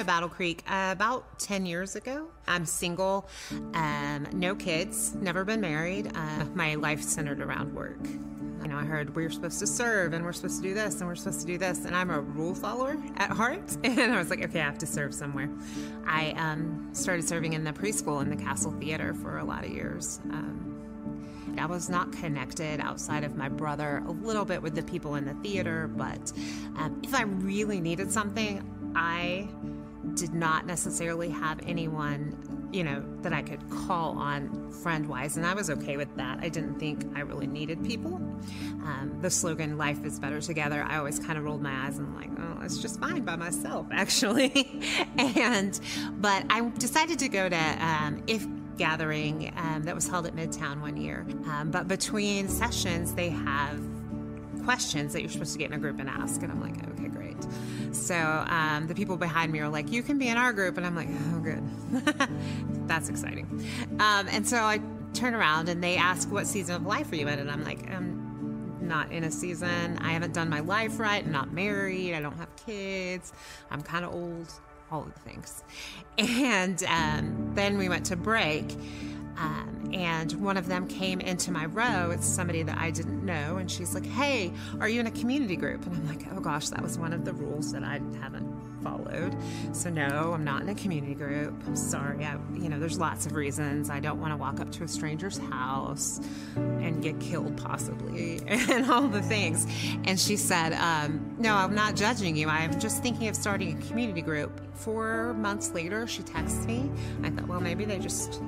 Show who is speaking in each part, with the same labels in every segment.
Speaker 1: to Battle Creek uh, about 10 years ago. I'm single, um, no kids, never been married. Uh, my life centered around work. You know, I heard we're supposed to serve and we're supposed to do this and we're supposed to do this. And I'm a rule follower at heart. And I was like, okay, I have to serve somewhere. I um, started serving in the preschool in the Castle Theater for a lot of years. Um, I was not connected outside of my brother a little bit with the people in the theater, but um, if I really needed something, I did not necessarily have anyone, you know, that I could call on friend wise, and I was okay with that. I didn't think I really needed people. Um, the slogan "Life is better together." I always kind of rolled my eyes and like, oh, it's just fine by myself, actually. and but I decided to go to um, if gathering um, that was held at Midtown one year. Um, but between sessions, they have questions that you're supposed to get in a group and ask. And I'm like, okay, So um, the people behind me are like, you can be in our group. And I'm like, oh, good. That's exciting. Um, and so I turn around and they ask, what season of life are you in? And I'm like, I'm not in a season. I haven't done my life right. I'm not married. I don't have kids. I'm kind of old all of the things. And um, then we went to break. Um, and one of them came into my row. It's somebody that I didn't know. And she's like, Hey, are you in a community group? And I'm like, Oh gosh, that was one of the rules that I haven't followed. So no, I'm not in a community group. I'm sorry. I, you know, there's lots of reasons. I don't want to walk up to a stranger's house and get killed possibly and all the things. And she said, um, no, I'm not judging you. I'm just thinking of starting a community group. Four months later, she texts me. I thought, well, maybe they just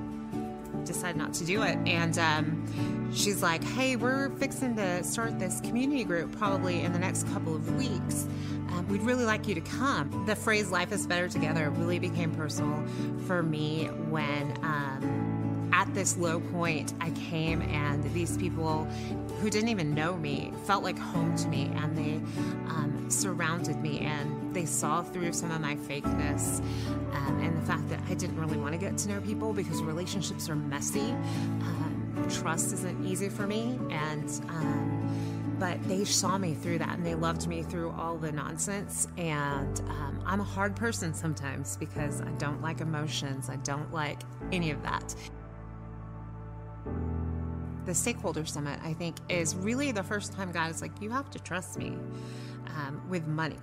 Speaker 1: decide not to do it. And um, she's like, hey, we're fixing to start this community group probably in the next couple of weeks. Um, we'd really like you to come. The phrase life is better together really became personal for me when. Um, at this low point, I came and these people who didn't even know me felt like home to me and they um, surrounded me and they saw through some of my fakeness um, and the fact that I didn't really want to get to know people because relationships are messy. Um, trust isn't easy for me and um, but they saw me through that and they loved me through all the nonsense and um, i'm a hard person sometimes because i don't like emotions i don't like any of that the stakeholder summit, I think, is really the first time God is like, you have to trust me um, with money.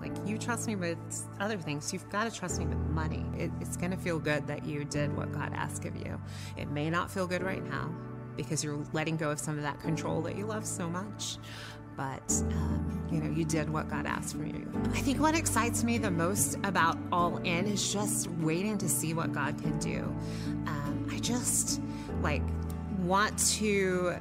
Speaker 1: Like, you trust me with other things. You've got to trust me with money. It, it's going to feel good that you did what God asked of you. It may not feel good right now because you're letting go of some of that control that you love so much. But, um, you know, you did what God asked from you. I think what excites me the most about All In is just waiting to see what God can do. Um, I just, like, want to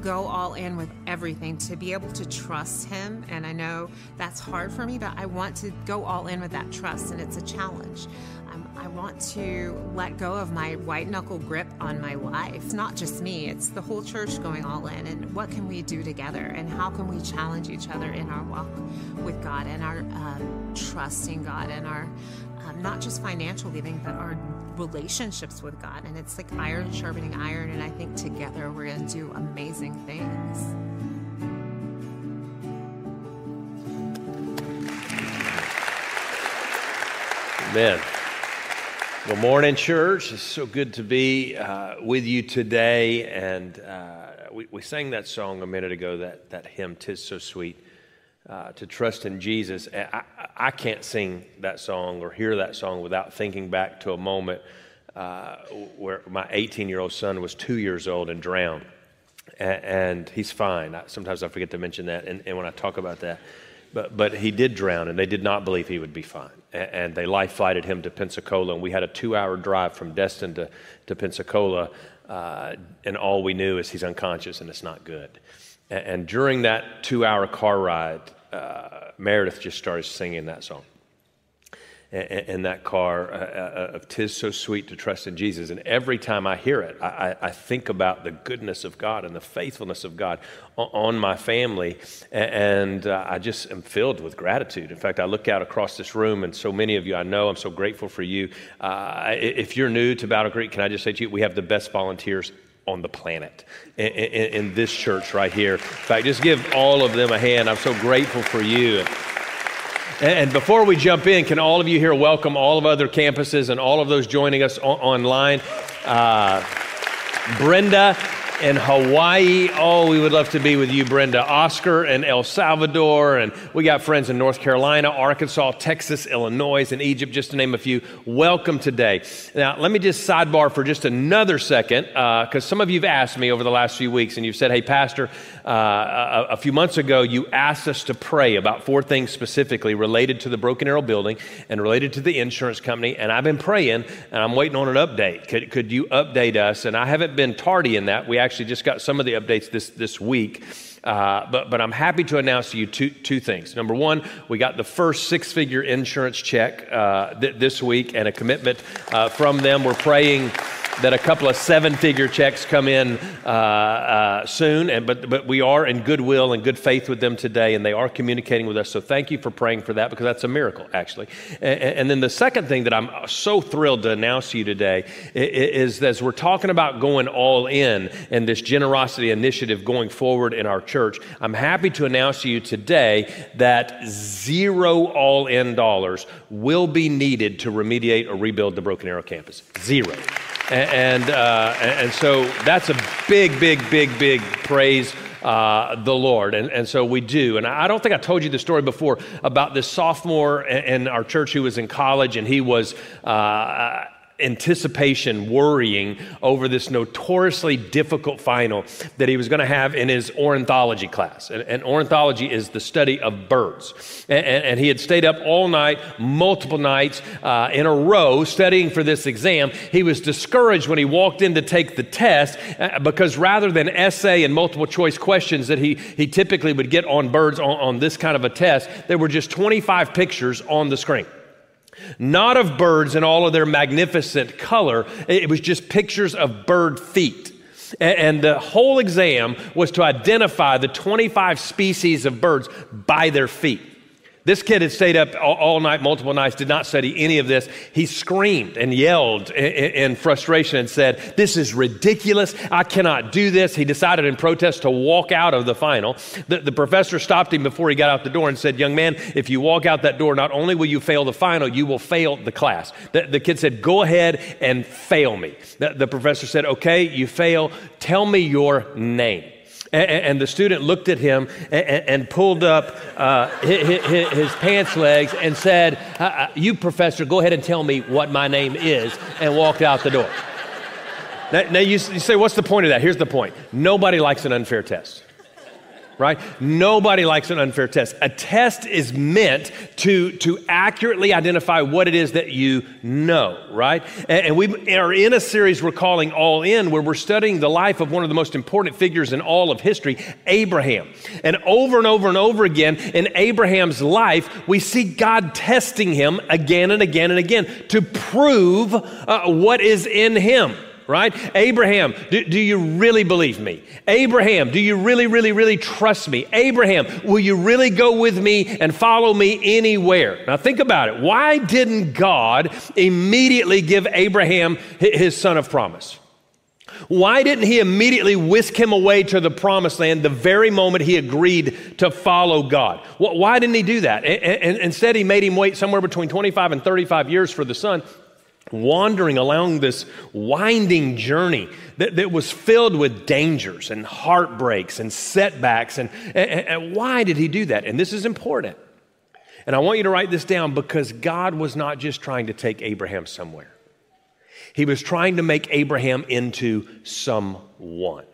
Speaker 1: go all in with everything to be able to trust him. And i know that's hard for me but i want to go all in with that trust and it's a challenge. Um, i want to let go of my white knuckle grip on my life it's not just me it's the whole church going all in. And what can we do together? And how can we challenge each other in our walk with god and our um, trust in god and our um, not just financial giving but our relationships with God. And it's like iron sharpening iron. And I think together we're going to do amazing things.
Speaker 2: Amen. Well, morning, church. It's so good to be uh, with you today. And uh, we, we sang that song a minute ago, that, that hymn, Tis So Sweet uh, to trust in Jesus. I, I, can't sing that song or hear that song without thinking back to a moment uh, where my 18 year old son was two years old and drowned. And, he's fine. Sometimes I forget to mention that and, and, when I talk about that. But, but he did drown, and they did not believe he would be fine. And, and they life flighted him to Pensacola, and we had a two hour drive from Destin to, to Pensacola. Uh, and all we knew is he's unconscious and it's not good. And, during that two hour car ride, uh, Meredith just started singing that song in that car uh, uh, of "Tis so sweet to trust in Jesus." And every time I hear it, I, I, think about the goodness of God and the faithfulness of God on my family, and uh, I just am filled with gratitude. In fact, I look out across this room, and so many of you I know. I'm so grateful for you. Uh, if you're new to Battle Creek, can I just say to you, we have the best volunteers on the planet in, in, in, this church right here. In fact, just give all of them a hand. I'm so grateful for you. And before we jump in, can all of you here welcome all of other campuses and all of those joining us online? Uh, Brenda in Hawaii. Oh, we would love to be with you, Brenda. Oscar in El Salvador. And we got friends in North Carolina, Arkansas, Texas, Illinois, and Egypt, just to name a few. Welcome today. Now, let me just sidebar for just another second, because uh, some of you have asked me over the last few weeks, and you've said, hey, Pastor, uh, a, a, few months ago, you asked us to pray about four things specifically related to the Broken Arrow building and related to the insurance company. And I've been praying, and I'm waiting on an update. Could, could you update us? And I haven't been tardy in that. We actually just got some of the updates this, this week. Uh, but, but I'm happy to announce to you two, two things. Number one, we got the first six figure insurance check uh, th- this week and a commitment uh, from them. We're praying that a couple of seven figure checks come in uh, uh, soon, and, but, but we are in goodwill and good faith with them today, and they are communicating with us. So thank you for praying for that because that's a miracle, actually. And, and then the second thing that I'm so thrilled to announce to you today is, is as we're talking about going all in and this generosity initiative going forward in our church, I'm happy to announce to you today that zero all in dollars will be needed to remediate or rebuild the Broken Arrow campus. Zero. And, uh, and so that's a big, big, big, big praise uh, the Lord. And, and so we do. And I don't think I told you the story before about this sophomore in our church who was in college and he was. Uh, anticipation, worrying over this notoriously difficult final that he was going to have in his ornithology class. And, and ornithology is the study of birds. And, and, and, he had stayed up all night, multiple nights uh, in a row, studying for this exam. He was discouraged when he walked in to take the test uh, because rather than essay and multiple choice questions that he, he typically would get on birds on, on this kind of a test, there were just 25 pictures on the screen not of birds in all of their magnificent color. It was just pictures of bird feet. And the whole exam was to identify the 25 species of birds by their feet. This kid had stayed up all, night, multiple nights, did not study any of this. He screamed and yelled in, frustration and said, This is ridiculous. I cannot do this. He decided in protest to walk out of the final. The, the professor stopped him before he got out the door and said, Young man, if you walk out that door, not only will you fail the final, you will fail the class. The, the kid said, Go ahead and fail me. The, the professor said, Okay, you fail. Tell me your name. And, the student looked at him and, pulled up uh, his, pants legs and said, uh, uh, You, professor, go ahead and tell me what my name is, and walked out the door. Now, you say, What's the point of that? Here's the point nobody likes an unfair test right? Nobody likes an unfair test. A test is meant to, to accurately identify what it is that you know, right? And, and we are in a series we're calling All In, where we're studying the life of one of the most important figures in all of history, Abraham. And over and over and over again in Abraham's life, we see God testing him again and again and again to prove uh, what is in him right? Abraham, do, do, you really believe me? Abraham, do you really, really, really trust me? Abraham, will you really go with me and follow me anywhere? Now think about it. Why didn't God immediately give Abraham his son of promise? Why didn't he immediately whisk him away to the promised land the very moment he agreed to follow God? Why didn't he do that? Instead, he made him wait somewhere between 25 and 35 years for the son wandering along this winding journey that, that, was filled with dangers and heartbreaks and setbacks. And, and, and, why did he do that? And this is important. And I want you to write this down because God was not just trying to take Abraham somewhere, He was trying to make Abraham into someone.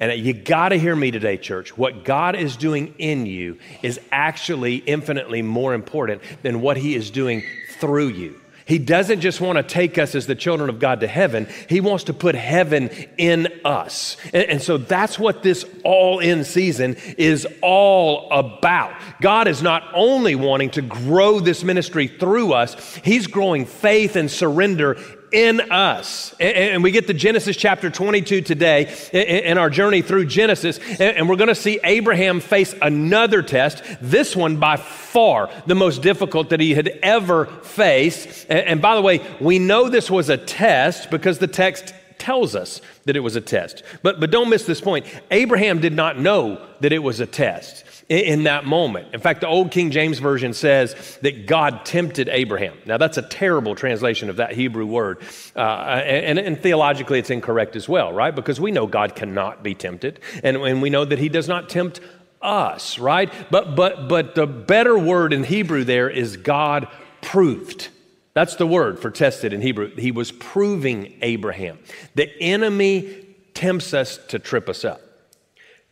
Speaker 2: And you got to hear me today, church. What God is doing in you is actually infinitely more important than what He is doing through you. He doesn't just want to take us as the children of God to heaven, He wants to put heaven in us. And, and, so that's what this all in season is all about. God is not only wanting to grow this ministry through us, He's growing faith and surrender in us. And we get to Genesis chapter 22 today in our journey through Genesis, and we're going to see Abraham face another test, this one by far the most difficult that he had ever faced. And by the way, we know this was a test because the text tells us that it was a test. But, but don't miss this point. Abraham did not know that it was a test in, that moment. In fact, the old King James Version says that God tempted Abraham. Now, that's a terrible translation of that Hebrew word. Uh, and, and, theologically, it's incorrect as well, right? Because we know God cannot be tempted. And, and we know that he does not tempt us, right? But, but, but the better word in Hebrew there is God proved. That's the word for tested in Hebrew. He was proving Abraham. The enemy tempts us to trip us up.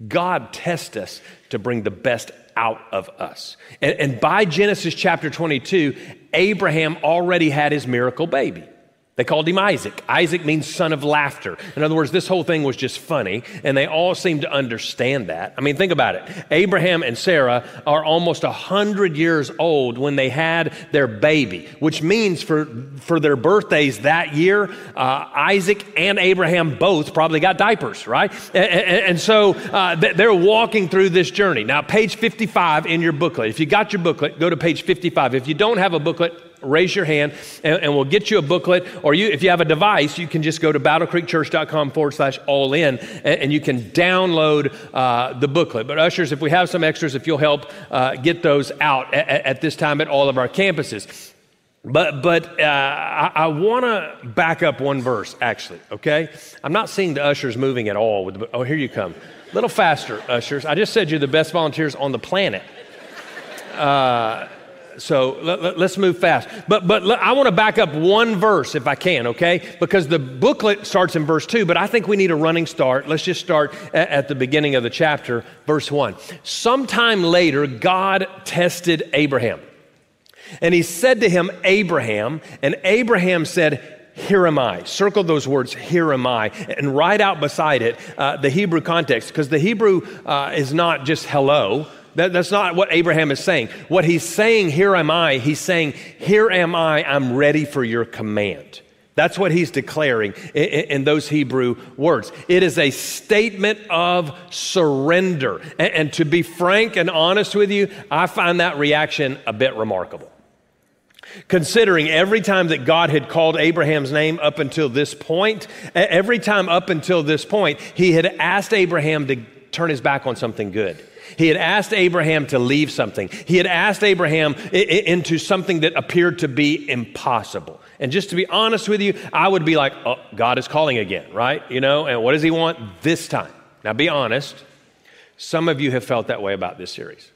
Speaker 2: God tests us to bring the best out of us. And, and by Genesis chapter 22, Abraham already had his miracle baby. They called him Isaac. Isaac means son of laughter. In other words, this whole thing was just funny, and they all seem to understand that. I mean, think about it. Abraham and Sarah are almost 100 years old when they had their baby, which means for, for their birthdays that year, uh, Isaac and Abraham both probably got diapers, right? And, and, and so uh, they're walking through this journey. Now, page 55 in your booklet, if you got your booklet, go to page 55. If you don't have a booklet, raise your hand and, and, we'll get you a booklet. Or you, if you have a device, you can just go to battlecreekchurch.com forward slash all in and, and, you can download uh, the booklet. But, ushers, if we have some extras, if you'll help uh, get those out at, at, this time at all of our campuses. But, but uh, I, I want to back up one verse, actually, okay? I'm not seeing the ushers moving at all. With the, oh, here you come. A little faster, ushers. I just said you're the best volunteers on the planet. Uh, so let, us move fast. But, but I want to back up one verse if I can, okay? Because the booklet starts in verse 2, but I think we need a running start. Let's just start at, at the beginning of the chapter, verse 1. Sometime later, God tested Abraham. And he said to him, Abraham, and Abraham said, here am I. Circle those words, here am I, and write out beside it uh, the Hebrew context, because the Hebrew uh, is not just hello, that, that's not what Abraham is saying. What he's saying, here am I, he's saying, here am I, I'm ready for your command. That's what he's declaring in, in, those Hebrew words. It is a statement of surrender. And, and to be frank and honest with you, I find that reaction a bit remarkable. Considering every time that God had called Abraham's name up until this point, every time up until this point, he had asked Abraham to turn his back on something good. He had asked Abraham to leave something. He had asked Abraham into something that appeared to be impossible. And just to be honest with you, I would be like, oh, God is calling again, right? You know, and what does he want this time? Now, be honest. Some of you have felt that way about this series.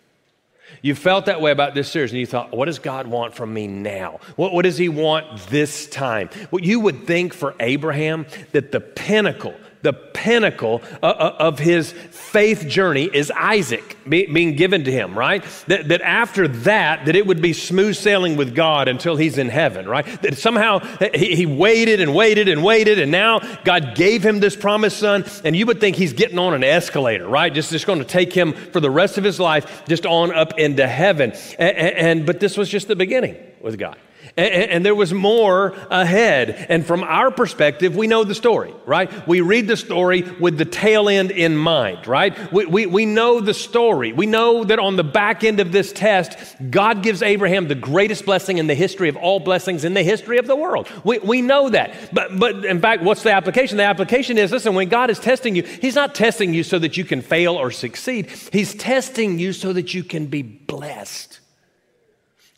Speaker 2: You felt that way about this series, and you thought, what does God want from me now? What, what does He want this time? Well, you would think for Abraham that the pinnacle, the pinnacle uh, uh, of his faith journey is Isaac being given to him, right? That, that after that, that it would be smooth sailing with God until he's in heaven, right? That somehow he, he waited and waited and waited, and now God gave him this promised son, and you would think he's getting on an escalator, right? Just, just going to take him for the rest of his life, just on up into heaven. and, and but this was just the beginning with God and, and, there was more ahead. And from our perspective, we know the story, right? We read the story with the tail end in mind, right? We, we, we know the story. We know that on the back end of this test, God gives Abraham the greatest blessing in the history of all blessings in the history of the world. We, we know that. But, but in fact, what's the application? The application is listen, when God is testing you, He's not testing you so that you can fail or succeed, He's testing you so that you can be blessed.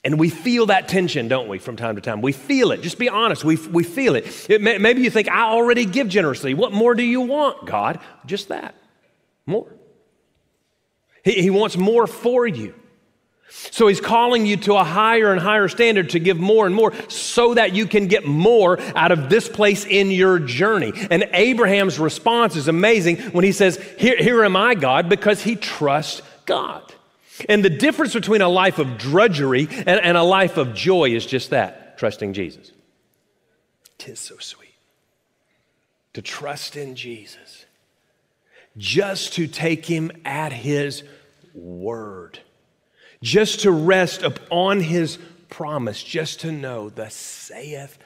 Speaker 2: And we feel that tension, don't we, from time to time? We feel it. Just be honest. We, we feel it. it may, maybe you think, I already give generously. What more do you want, God? Just that. More. He, he wants more for you. So he's calling you to a higher and higher standard to give more and more so that you can get more out of this place in your journey. And Abraham's response is amazing when he says, Here, here am I, God, because he trusts God. And the difference between a life of drudgery and, and a life of joy is just that trusting Jesus. Tis so sweet to trust in Jesus, just to take him at his word, just to rest upon his promise, just to know, thus saith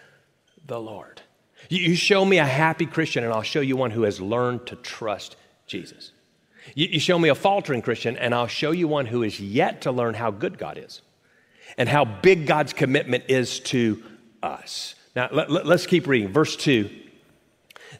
Speaker 2: the Lord. You show me a happy Christian, and I'll show you one who has learned to trust Jesus. You, you show me a faltering Christian, and I'll show you one who is yet to learn how good God is and how big God's commitment is to us. Now, let, us keep reading. Verse 2.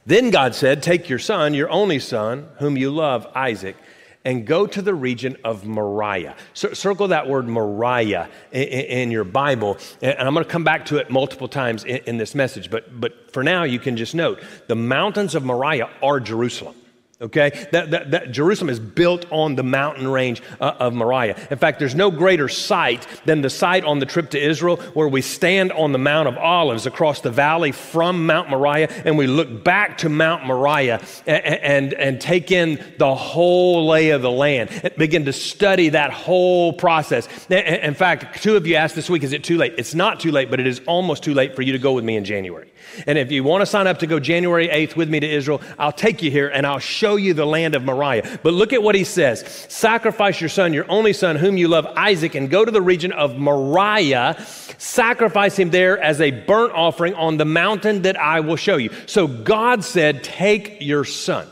Speaker 2: Then God said, Take your son, your only son, whom you love, Isaac, and go to the region of Moriah. C- circle that word Moriah in, in, your Bible. And I'm going to come back to it multiple times in, in this message. But, but for now, you can just note the mountains of Moriah are Jerusalem. Okay? That, that, that, Jerusalem is built on the mountain range uh, of Moriah. In fact, there's no greater site than the site on the trip to Israel where we stand on the Mount of Olives across the valley from Mount Moriah and we look back to Mount Moriah and, and, and take in the whole lay of the land and begin to study that whole process. In fact, two of you asked this week, is it too late? It's not too late, but it is almost too late for you to go with me in January. And if you want to sign up to go January 8th with me to Israel, I'll take you here and I'll show you the land of Moriah. But look at what he says Sacrifice your son, your only son, whom you love, Isaac, and go to the region of Moriah. Sacrifice him there as a burnt offering on the mountain that I will show you. So God said, Take your son.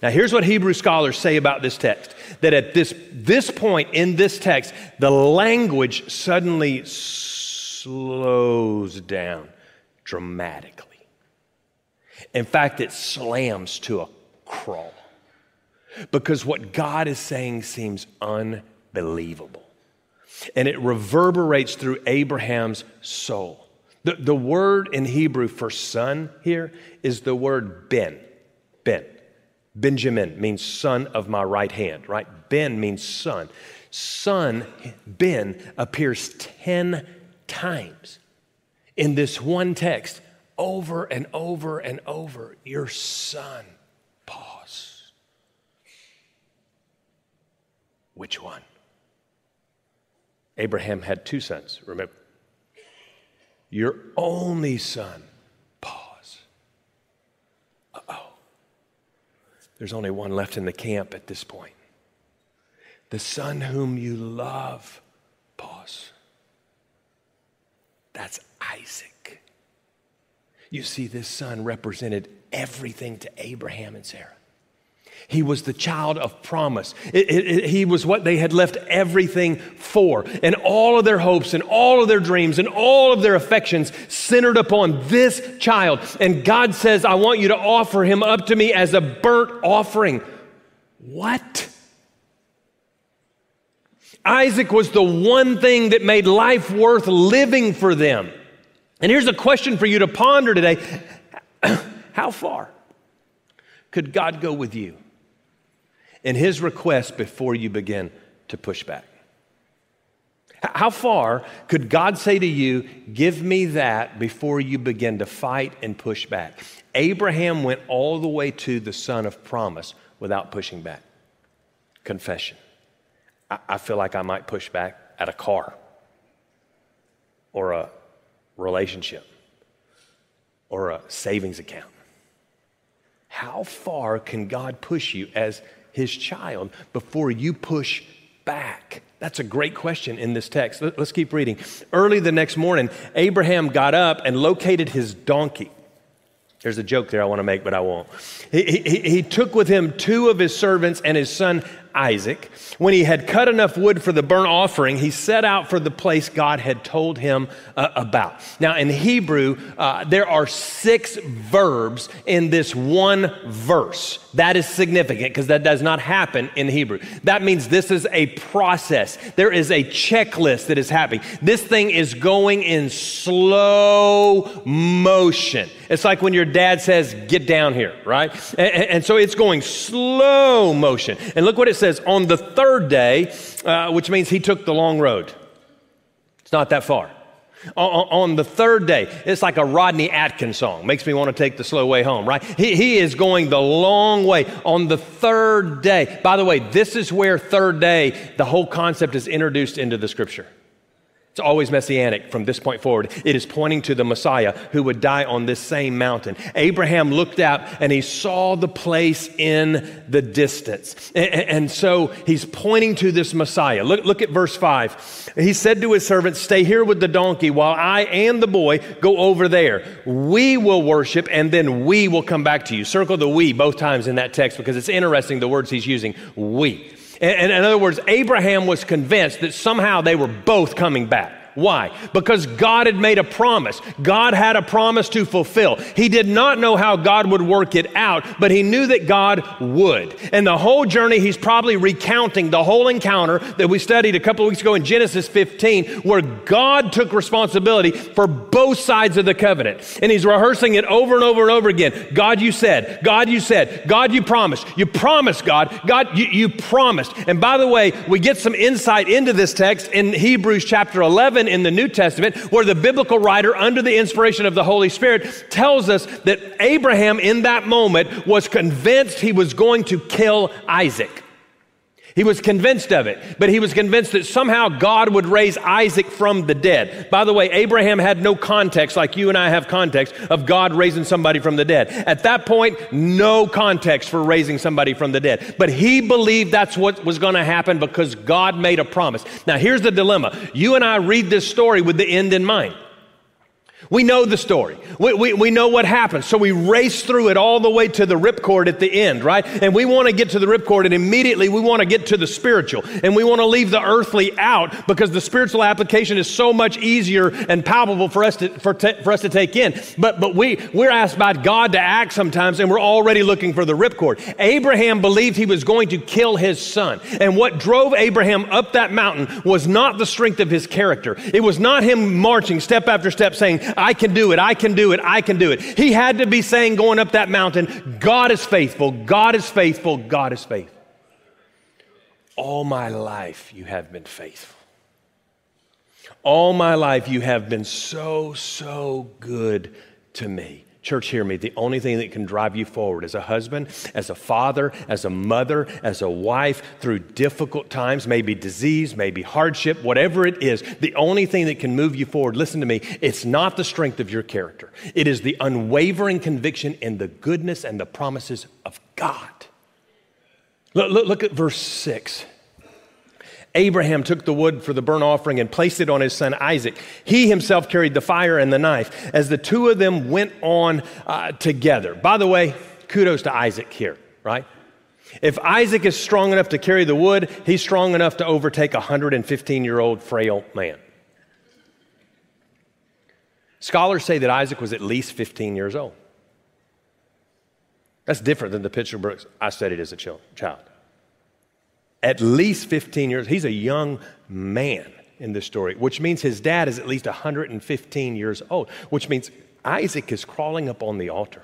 Speaker 2: Now, here's what Hebrew scholars say about this text that at this, this point in this text, the language suddenly slows down dramatically. In fact, it slams to a crawl because what God is saying seems unbelievable. And it reverberates through Abraham's soul. The, the word in Hebrew for son here is the word ben. Ben. Benjamin means son of my right hand, right? Ben means son. Son, Ben, appears 10 times in this one text over and over and over. Your son. Pause. Which one? Abraham had two sons, remember? Your only son. Pause. Uh oh. There's only one left in the camp at this point. The son whom you love. Pause. That's Isaac. You see, this son represented everything to Abraham and Sarah. He was the child of promise. It, it, it, he was what they had left everything for. And all of their hopes and all of their dreams and all of their affections centered upon this child. And God says, I want you to offer him up to me as a burnt offering. What? Isaac was the one thing that made life worth living for them. And here's a question for you to ponder today How far could God go with you in his request before you begin to push back? How far could God say to you, Give me that before you begin to fight and push back? Abraham went all the way to the son of promise without pushing back. Confession. I, feel like I might push back at a car or a relationship or a savings account. How far can God push you as his child before you push back? That's a great question in this text. Let's keep reading. Early the next morning, Abraham got up and located his donkey. There's a joke there I want to make, but I won't. He, he, he took with him two of his servants and his son Isaac. When he had cut enough wood for the burnt offering, he set out for the place God had told him uh, about. Now, in Hebrew, uh, there are six verbs in this one verse. That is significant because that does not happen in Hebrew. That means this is a process. There is a checklist that is happening. This thing is going in slow motion. It's like when your dad says, Get down here, right? And, and so it's going slow motion. And look what it says on the third day, uh, which means he took the long road. It's not that far. On, on, the third day, it's like a Rodney Atkins song. Makes me want to take the slow way home, right? He, he is going the long way on the third day. By the way, this is where third day, the whole concept is introduced into the scripture. It's always messianic from this point forward. It is pointing to the Messiah who would die on this same mountain. Abraham looked out and he saw the place in the distance. And, so he's pointing to this Messiah. Look, look at verse 5. He said to his servant, Stay here with the donkey while I and the boy go over there. We will worship and then we will come back to you. Circle the we both times in that text because it's interesting the words he's using. We. And, in other words, Abraham was convinced that somehow they were both coming back. Why? Because God had made a promise. God had a promise to fulfill. He did not know how God would work it out, but he knew that God would. And the whole journey, he's probably recounting the whole encounter that we studied a couple of weeks ago in Genesis 15, where God took responsibility for both sides of the covenant. And he's rehearsing it over and over and over again. God, you said, God, you said, God, you promised, you promised, God, God, you, you promised. And by the way, we get some insight into this text in Hebrews chapter 11 in the New Testament, where the biblical writer, under the inspiration of the Holy Spirit, tells us that Abraham in that moment was convinced he was going to kill Isaac. He was convinced of it, but he was convinced that somehow God would raise Isaac from the dead. By the way, Abraham had no context like you and I have context of God raising somebody from the dead. At that point, no context for raising somebody from the dead. But he believed that's what was going to happen because God made a promise. Now, here's the dilemma. You and I read this story with the end in mind. We know the story. We, we, we, know what happens. So we race through it all the way to the ripcord at the end, right? And we want to get to the ripcord and immediately we want to get to the spiritual. And we want to leave the earthly out because the spiritual application is so much easier and palpable for us to, for, for us to take in. But, but we, we're asked by God to act sometimes and we're already looking for the ripcord. Abraham believed he was going to kill his son. And what drove Abraham up that mountain was not the strength of his character. It was not him marching step after step saying, I can do it, I can do it, I can do it. He had to be saying, going up that mountain, God is faithful, God is faithful, God is faithful. All my life you have been faithful. All my life you have been so, so good to me. Church, hear me. The only thing that can drive you forward as a husband, as a father, as a mother, as a wife, through difficult times, maybe disease, maybe hardship, whatever it is, the only thing that can move you forward, listen to me, it's not the strength of your character. It is the unwavering conviction in the goodness and the promises of God. Look, look, look at verse 6. Abraham took the wood for the burnt offering and placed it on his son Isaac. He himself carried the fire and the knife as the two of them went on uh, together. By the way, kudos to Isaac here, right? If Isaac is strong enough to carry the wood, he's strong enough to overtake a 115 year old frail man. Scholars say that Isaac was at least 15 years old. That's different than the picture books I studied as a child at least 15 years. He's a young man in this story, which means his dad is at least 115 years old, which means Isaac is crawling up on the altar.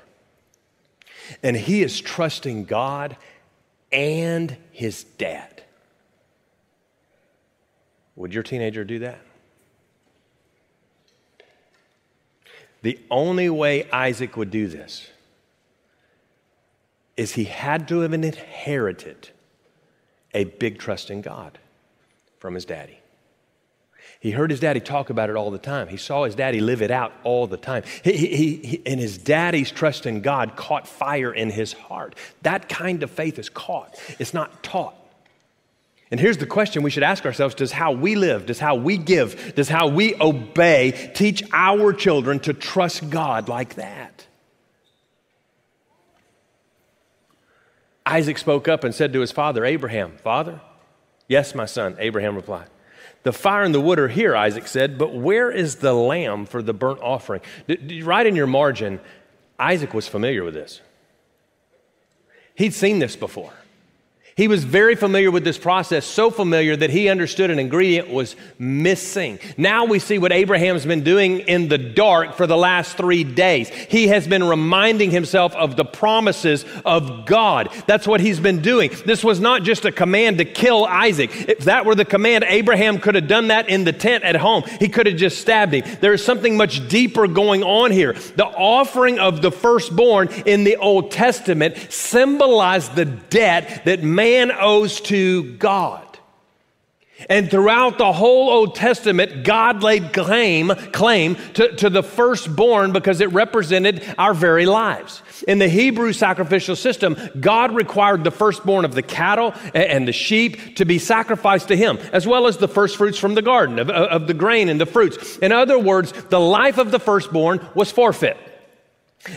Speaker 2: And he is trusting God and his dad. Would your teenager do that? The only way Isaac would do this is he had to have inherited a big trust in God from his daddy. He heard his daddy talk about it all the time. He saw his daddy live it out all the time. He, he, he, and his daddy's trust in God caught fire in his heart. That kind of faith is caught, it's not taught. And here's the question we should ask ourselves Does how we live, does how we give, does how we obey teach our children to trust God like that? Isaac spoke up and said to his father, Abraham, Father? Yes, my son, Abraham replied. The fire and the wood are here, Isaac said, but where is the lamb for the burnt offering? Right in your margin, Isaac was familiar with this. He'd seen this before. He was very familiar with this process, so familiar that he understood an ingredient was missing. Now we see what Abraham's been doing in the dark for the last three days. He has been reminding himself of the promises of God. That's what he's been doing. This was not just a command to kill Isaac. If that were the command, Abraham could have done that in the tent at home. He could have just stabbed him. There is something much deeper going on here. The offering of the firstborn in the Old Testament symbolized the debt that man man owes to God. And throughout the whole Old Testament, God laid claim, claim to, to the firstborn because it represented our very lives. In the Hebrew sacrificial system, God required the firstborn of the cattle and the sheep to be sacrificed to Him, as well as the first fruits from the garden, of, of the grain and the fruits. In other words, the life of the firstborn was forfeit.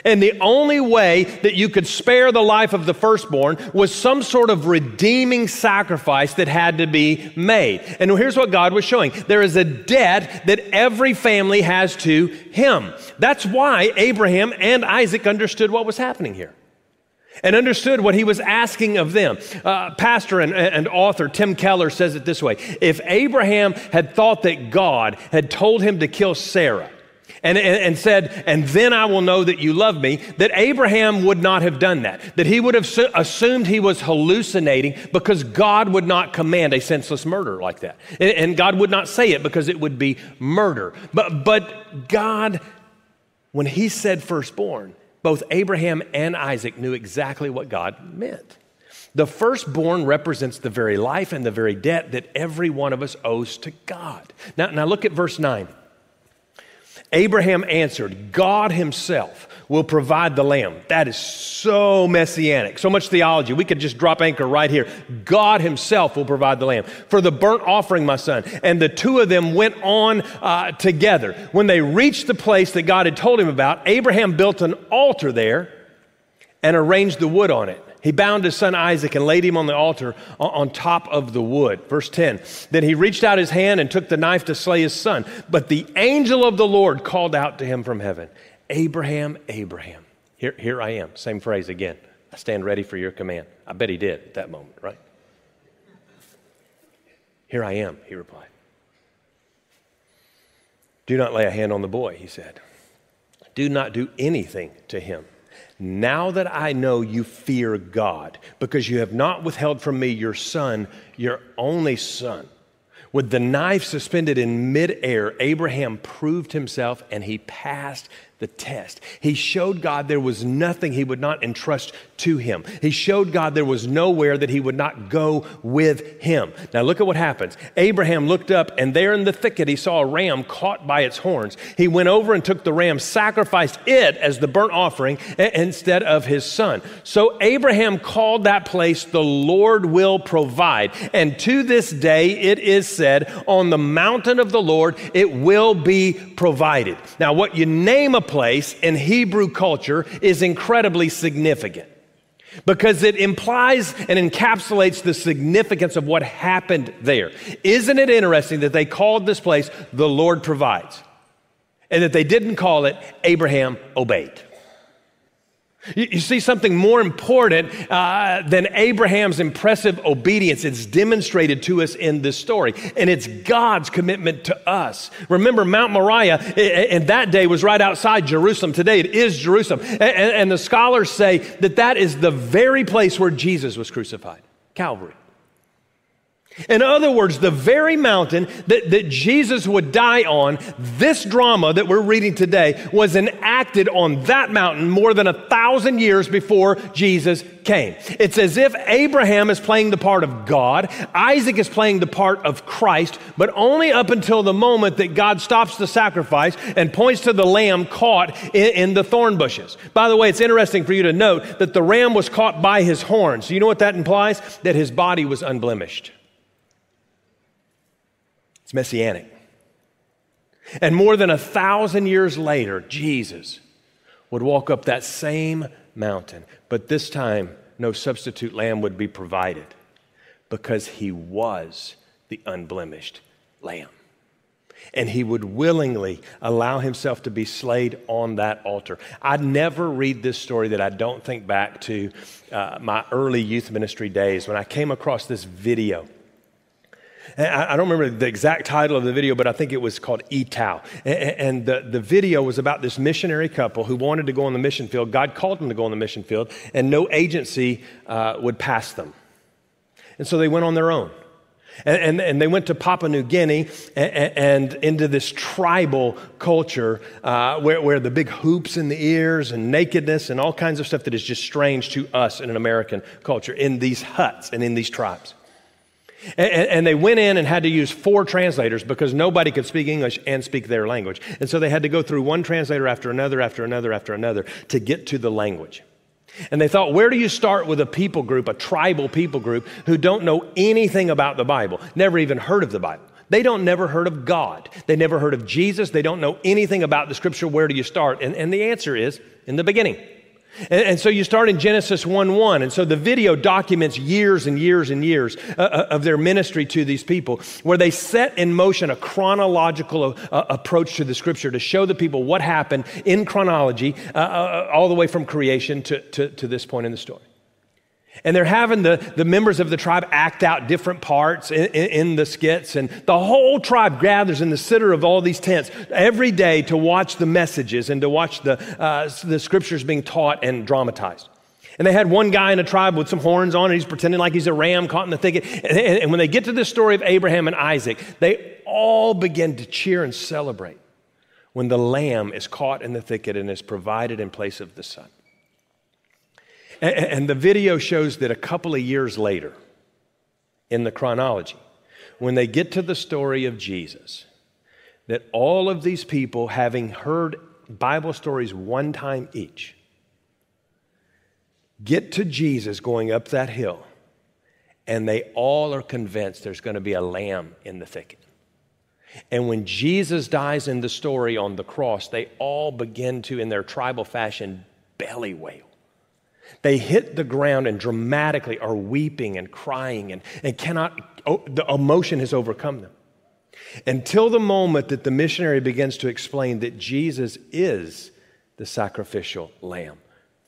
Speaker 2: And the only way that you could spare the life of the firstborn was some sort of redeeming sacrifice that had to be made. And here's what God was showing there is a debt that every family has to him. That's why Abraham and Isaac understood what was happening here and understood what he was asking of them. Uh, pastor and, and, author Tim Keller says it this way If Abraham had thought that God had told him to kill Sarah, and, and, and, said, And then I will know that you love me, that Abraham would not have done that. That he would have su- assumed he was hallucinating because God would not command a senseless murder like that. And, and God would not say it because it would be murder. But, but God, when he said firstborn, both Abraham and Isaac knew exactly what God meant. The firstborn represents the very life and the very debt that every one of us owes to God. Now, now look at verse 9. Abraham answered, God himself will provide the lamb. That is so messianic, so much theology. We could just drop anchor right here. God himself will provide the lamb. For the burnt offering, my son. And the two of them went on uh, together. When they reached the place that God had told him about, Abraham built an altar there and arranged the wood on it. He bound his son Isaac and laid him on the altar on top of the wood. Verse 10 Then he reached out his hand and took the knife to slay his son. But the angel of the Lord called out to him from heaven Abraham, Abraham. Here, here I am. Same phrase again. I stand ready for your command. I bet he did at that moment, right? Here I am, he replied. Do not lay a hand on the boy, he said. Do not do anything to him. Now that I know you fear God, because you have not withheld from me your son, your only son. With the knife suspended in midair, Abraham proved himself and he passed the test. He showed God there was nothing he would not entrust to him. He showed God there was nowhere that he would not go with him. Now look at what happens. Abraham looked up, and there in the thicket he saw a ram caught by its horns. He went over and took the ram, sacrificed it as the burnt offering instead of his son. So Abraham called that place the Lord will provide. And to this day it is said, on the mountain of the Lord it will be provided. Now, what you name a place in Hebrew culture is incredibly significant because it implies and encapsulates the significance of what happened there. Isn't it interesting that they called this place the Lord provides and that they didn't call it Abraham obeyed? You, see something more important uh, than Abraham's impressive obedience. It's demonstrated to us in this story, and it's God's commitment to us. Remember, Mount Moriah in that day was right outside Jerusalem. Today it is Jerusalem. And, and the scholars say that that is the very place where Jesus was crucified Calvary. In other words, the very mountain that, that Jesus would die on, this drama that we're reading today was enacted on that mountain more than a thousand years before Jesus came. It's as if Abraham is playing the part of God, Isaac is playing the part of Christ, but only up until the moment that God stops the sacrifice and points to the lamb caught in, in the thorn bushes. By the way, it's interesting for you to note that the ram was caught by his horns. So You know what that implies? That his body was unblemished. It's messianic. And more than a thousand years later, Jesus would walk up that same mountain, but this time, no substitute lamb would be provided because he was the unblemished lamb. And he would willingly allow himself to be slayed on that altar. I never read this story that I don't think back to uh, my early youth ministry days when I came across this video I don't remember the exact title of the video, but I think it was called Ee-Taow. And the, the video was about this missionary couple who wanted to go on the mission field. God called them to go on the mission field, and no agency uh, would pass them. And so they went on their own. And, and, and, they went to Papua New Guinea and, and into this tribal culture uh, where, where the big hoops in the ears and nakedness and all kinds of stuff that is just strange to us in an American culture in these huts and in these tribes. And, and, they went in and had to use four translators because nobody could speak English and speak their language. And so they had to go through one translator after another, after another, after another to get to the language. And they thought, where do you start with a people group, a tribal people group, who don't know anything about the Bible, never even heard of the Bible? They don't never heard of God. They never heard of Jesus. They don't know anything about the scripture. Where do you start? And, and the answer is in the beginning. And, and, so you start in Genesis 1 1. And so the video documents years and years and years uh, uh, of their ministry to these people, where they set in motion a chronological uh, approach to the scripture to show the people what happened in chronology, uh, uh all the way from creation to, to, to this point in the story. And they're having the, the members of the tribe act out different parts in, in, in, the skits. And the whole tribe gathers in the center of all these tents every day to watch the messages and to watch the, uh, the scriptures being taught and dramatized. And they had one guy in a tribe with some horns on, and he's pretending like he's a ram caught in the thicket. And, and, when they get to the story of Abraham and Isaac, they all begin to cheer and celebrate when the lamb is caught in the thicket and is provided in place of the son. And the video shows that a couple of years later, in the chronology, when they get to the story of Jesus, that all of these people, having heard Bible stories one time each, get to Jesus going up that hill, and they all are convinced there's going to be a lamb in the thicket. And when Jesus dies in the story on the cross, they all begin to, in their tribal fashion, belly wail. They hit the ground and dramatically are weeping and crying and, and cannot, oh, the emotion has overcome them. Until the moment that the missionary begins to explain that Jesus is the sacrificial lamb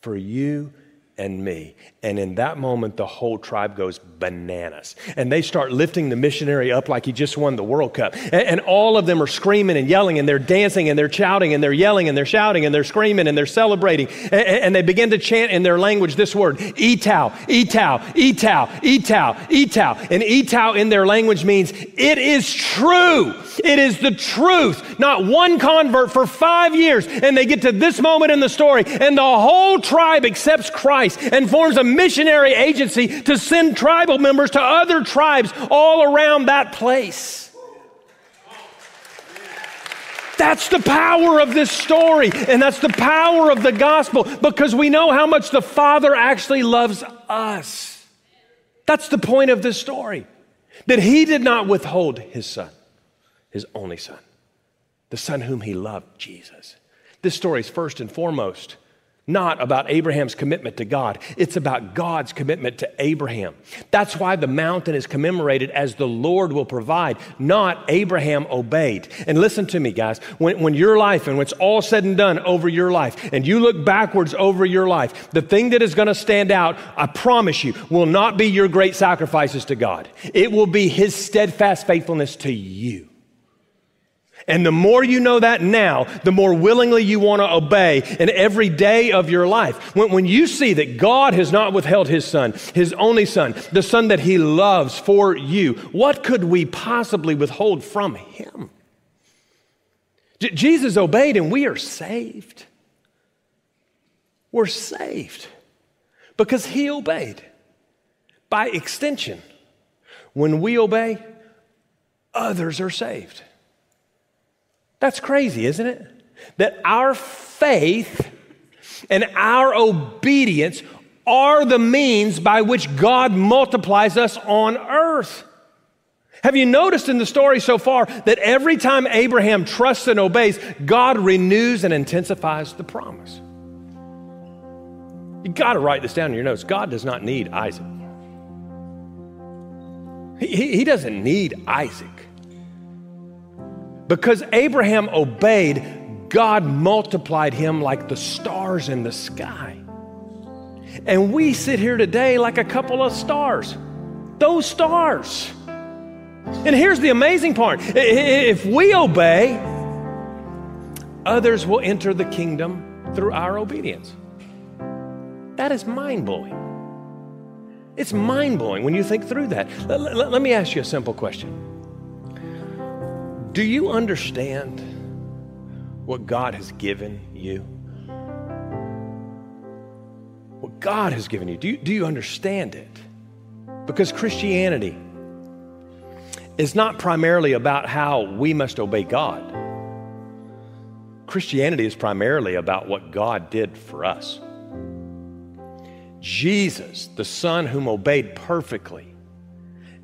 Speaker 2: for you and me. And in that moment, the whole tribe goes bananas. And they start lifting the missionary up like he just won the World Cup. And, and, all of them are screaming and yelling, and they're dancing, and they're shouting, and they're yelling, and they're shouting, and they're screaming, and they're celebrating. And, and they begin to chant in their language this word, Ee-Taow, Ee-Taow, Ee-Taow, Ee-Taow, Ee-Taow. And Ee-Taow in their language means, it is true. It is the truth. Not one convert for five years. And they get to this moment in the story, and the whole tribe accepts Christ and forms a missionary agency to send tribal members to other tribes all around that place. That's the power of this story, and that's the power of the gospel because we know how much the Father actually loves us. That's the point of this story that He did not withhold His Son his only son, the son whom he loved, Jesus. This story is first and foremost not about Abraham's commitment to God. It's about God's commitment to Abraham. That's why the mountain is commemorated as the Lord will provide, not Abraham obeyed. And listen to me, guys. When, when your life and when it's all said and done over your life, and you look backwards over your life, the thing that is going to stand out, I promise you, will not be your great sacrifices to God. It will be his steadfast faithfulness to you. And the more you know that now, the more willingly you want to obey in every day of your life. When, when you see that God has not withheld his son, his only son, the son that he loves for you, what could we possibly withhold from him? J- Jesus obeyed and we are saved. We're saved because he obeyed. By extension, when we obey, others are saved. That's crazy, isn't it? That our faith and our obedience are the means by which God multiplies us on earth. Have you noticed in the story so far that every time Abraham trusts and obeys, God renews and intensifies the promise? You got to write this down in your notes. God does not need Isaac. He, he doesn't need Isaac. Because Abraham obeyed, God multiplied him like the stars in the sky. And we sit here today like a couple of stars. Those stars. And here's the amazing part if we obey, others will enter the kingdom through our obedience. That is mind blowing. It's mind blowing when you think through that. Let, let, let me ask you a simple question. Do you understand what God has given you? What God has given you. Do you, do you understand it? Because Christianity is not primarily about how we must obey God. Christianity is primarily about what God did for us. Jesus, the Son whom obeyed perfectly,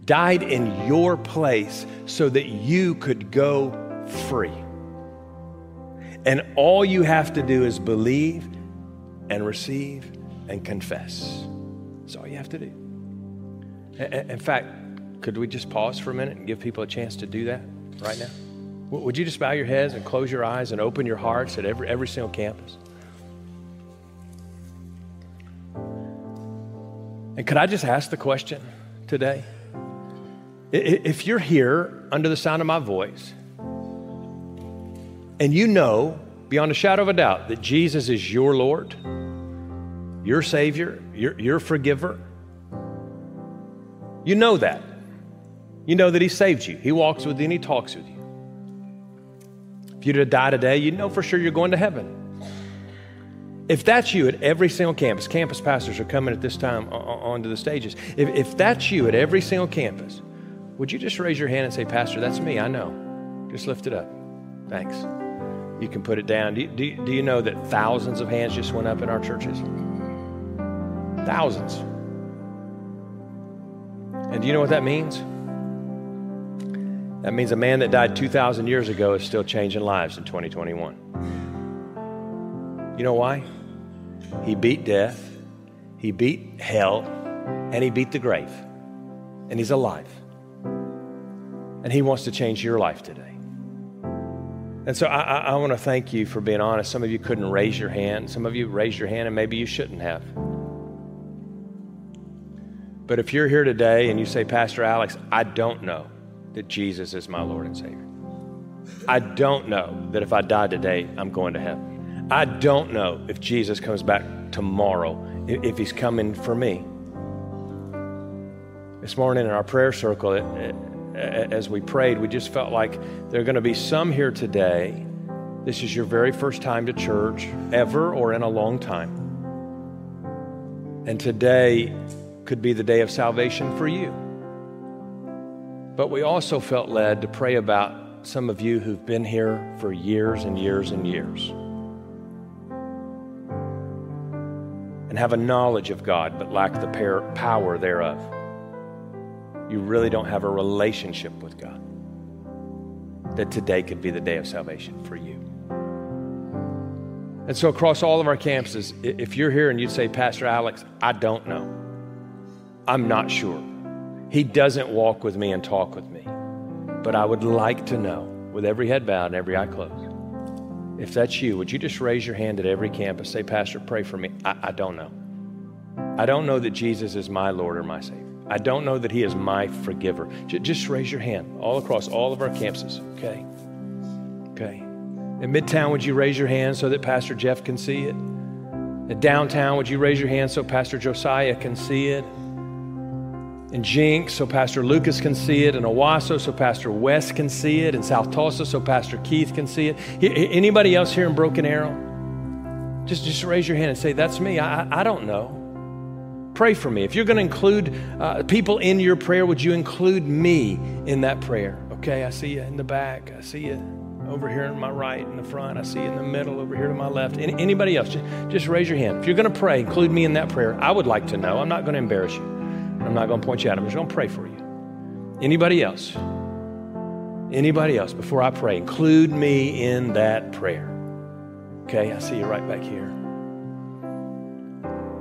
Speaker 2: died in your place so that you could go free. And all you have to do is believe and receive and confess. That's all you have to do. In fact, could we just pause for a minute and give people a chance to do that right now? Would you just bow your heads and close your eyes and open your hearts at every, every single campus? And could I just ask the question today? If you're here under the sound of my voice, and you know beyond a shadow of a doubt that Jesus is your Lord, your Savior, your, your forgiver, you know that. You know that He saved you. He walks with you and He talks with you. If you were to die today, you know for sure you're going to heaven. If that's you at every single campus, campus pastors are coming at this time onto the stages. If, if that's you at every single campus, would you just raise your hand and say, Pastor, that's me, I know. Just lift it up. Thanks. You can put it down. Do you, do, do you know that thousands of hands just went up in our churches? Thousands. And do you know what that means? That means a man that died 2,000 years ago is still changing lives in 2021. You know why? He beat death, he beat hell, and he beat the grave. And he's alive. And he wants to change your life today. And so I, I, I want to thank you for being honest. Some of you couldn't raise your hand. Some of you raised your hand, and maybe you shouldn't have. But if you're here today and you say, Pastor Alex, I don't know that Jesus is my Lord and Savior. I don't know that if I die today, I'm going to heaven. I don't know if Jesus comes back tomorrow, if he's coming for me. This morning in our prayer circle, as we prayed, we just felt like there are going to be some here today. This is your very first time to church, ever or in a long time. And today, could be the day of salvation for you. But we also felt led to pray about some of you who've been here for years and years and years and have a knowledge of God but lack the power thereof. You really don't have a relationship with God. That today could be the day of salvation for you. And so, across all of our campuses, if you're here and you'd say, Pastor Alex, I don't know. I'm not sure. He doesn't walk with me and talk with me. But I would like to know, with every head bowed and every eye closed, if that's you, would you just raise your hand at every campus? Say, Pastor, pray for me. I, I don't know. I don't know that Jesus is my Lord or my Savior. I don't know that He is my forgiver. Just raise your hand all across all of our campuses, okay? Okay. In Midtown, would you raise your hand so that Pastor Jeff can see it? In downtown, would you raise your hand so Pastor Josiah can see it? in Jenks so Pastor Lucas can see it, in Owasso so Pastor West can see it, in South Tulsa so Pastor Keith can see it. Anybody else here in Broken Arrow? Just, just raise your hand and say, That's me. I, I don't know. Pray for me. If you're going to include uh, people in your prayer, would you include me in that prayer? Okay, I see you in the back. I see you over here on my right in the front. I see you in the middle over here to my left. Any, anybody else? Just, just raise your hand. If you're going to pray, include me in that prayer. I would like to know. I'm not going to embarrass you. I'm not going to point you out. I'm just going to pray for you. Anybody else? Anybody else? Before I pray, include me in that prayer. Okay, I see you right back here.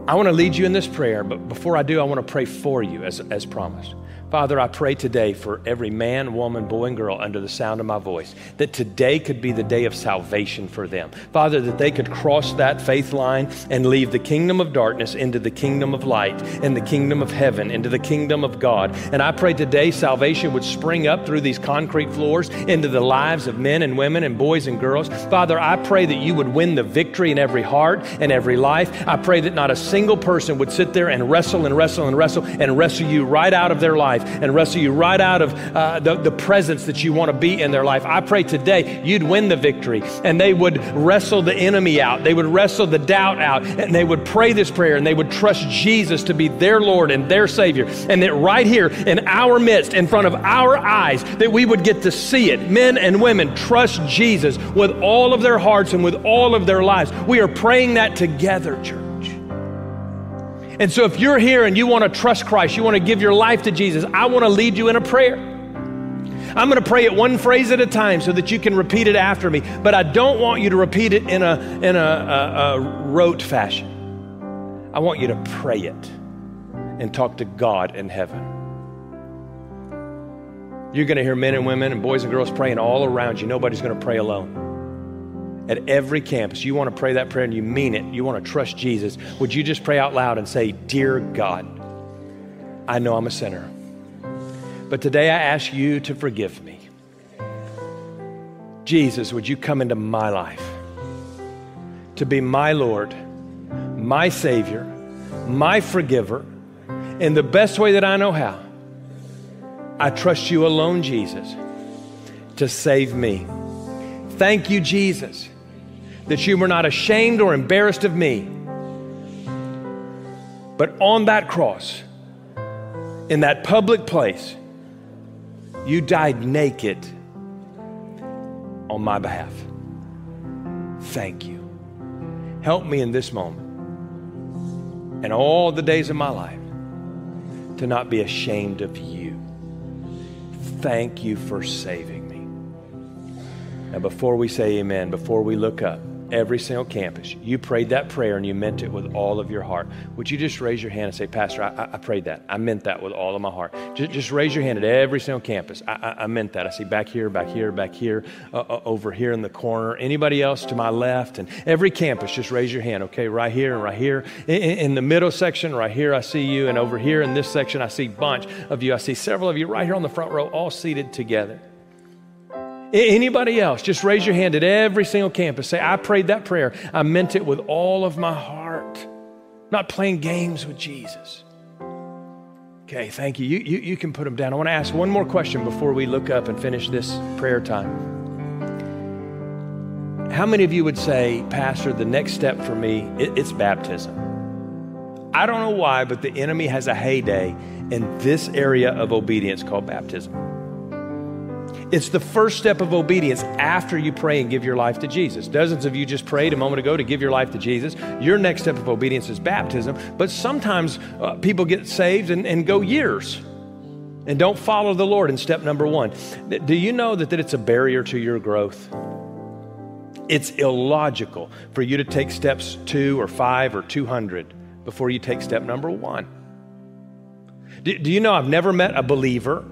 Speaker 2: I want to lead you in this prayer, but before I do, I want to pray for you as, as promised. Father, I pray today for every man, woman, boy, and girl under the sound of my voice that today could be the day of salvation for them. Father, that they could cross that faith line and leave the kingdom of darkness into the kingdom of light and the kingdom of heaven into the kingdom of God. And I pray today salvation would spring up through these concrete floors into the lives of men and women and boys and girls. Father, I pray that you would win the victory in every heart and every life. I pray that not a single person would sit there and wrestle and wrestle and wrestle and wrestle you right out of their life life and wrestle you right out of uh, the, the presence that you want to be in their life. I pray today you'd win the victory and they would wrestle the enemy out. They would wrestle the doubt out and they would pray this prayer and they would trust Jesus to be their Lord and their Savior. And that right here in our midst, in front of our eyes, that we would get to see it. Men and women trust Jesus with all of their hearts and with all of their lives. We are praying that together, church. And so, if you're here and you want to trust Christ, you want to give your life to Jesus, I want to lead you in a prayer. I'm going to pray it one phrase at a time so that you can repeat it after me. But I don't want you to repeat it in a, in a, a, a rote fashion. I want you to pray it and talk to God in heaven. You're going to hear men and women and boys and girls praying all around you. Nobody's going to pray alone at every campus, you want to pray that prayer and you mean it, you want to trust Jesus, would you just pray out loud and say, Dear God, I know I'm a sinner, but today I ask you to forgive me. Jesus, would you come into my life to be my Lord, my Savior, my forgiver, in the best way that I know how? I trust you alone, Jesus, to save me. Thank you, Jesus that you were not ashamed or embarrassed of me. But on that cross, in that public place, you died naked on my behalf. Thank you. Help me in this moment and all the days of my life to not be ashamed of you. Thank you for saving me. Now, before we say amen, before we look up, every single campus. You prayed that prayer and you meant it with all of your heart. Would you just raise your hand and say, Pastor, I, I prayed that. I meant that with all of my heart. Just, just raise your hand at every single campus. I, I, I meant that. I see back here, back here, back here, uh, uh, over here in the corner. Anybody else to my left? And every campus, just raise your hand. Okay, right here and right here. In, in the middle section, right here, I see you. And over here in this section, I see a bunch of you. I see several of you right here on the front row, all seated together. Anybody else? Just raise your hand at every single campus. Say, I prayed that prayer. I meant it with all of my heart. not playing games with Jesus. Okay, thank you. You, you. you can put them down. I want to ask one more question before we look up and finish this prayer time. How many of you would say, Pastor, the next step for me, it, it's baptism? I don't know why, but the enemy has a heyday in this area of obedience called baptism. It's the first step of obedience after you pray and give your life to Jesus. Dozens of you just prayed a moment ago to give your life to Jesus. Your next step of obedience is baptism, but sometimes uh, people get saved and, and go years and don't follow the Lord in step number one. Do you know that, that it's a barrier to your growth? It's illogical for you to take steps two or five or 200 before you take step number one. Do, do you know I've never met a believer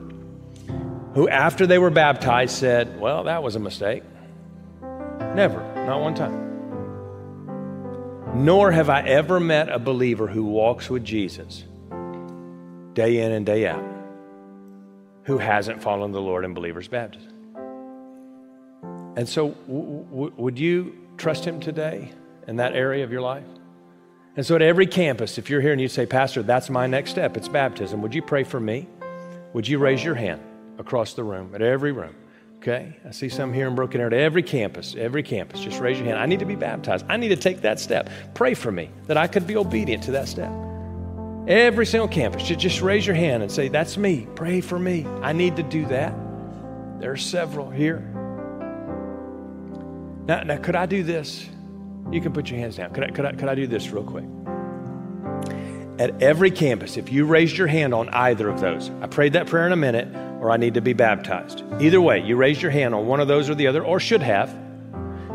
Speaker 2: who, after they were baptized, said, Well, that was a mistake. Never, not one time. Nor have I ever met a believer who walks with Jesus day in and day out who hasn't followed the Lord in believer's baptism. And so, w- w- would you trust Him today in that area of your life? And so, at every campus, if you're here and you say, Pastor, that's my next step, it's baptism, would you pray for me? Would you raise your hand? Across the room, at every room. Okay? I see some here in Broken Arrow, every campus, every campus. Just raise your hand. I need to be baptized. I need to take that step. Pray for me that I could be obedient to that step. Every single campus, just, just raise your hand and say, That's me. Pray for me. I need to do that. There are several here. Now, now could I do this? You can put your hands down. Could I, could I, could I do this real quick? At every campus, if you raised your hand on either of those, I prayed that prayer in a minute or I need to be baptized. Either way, you raised your hand on one of those or the other, or should have.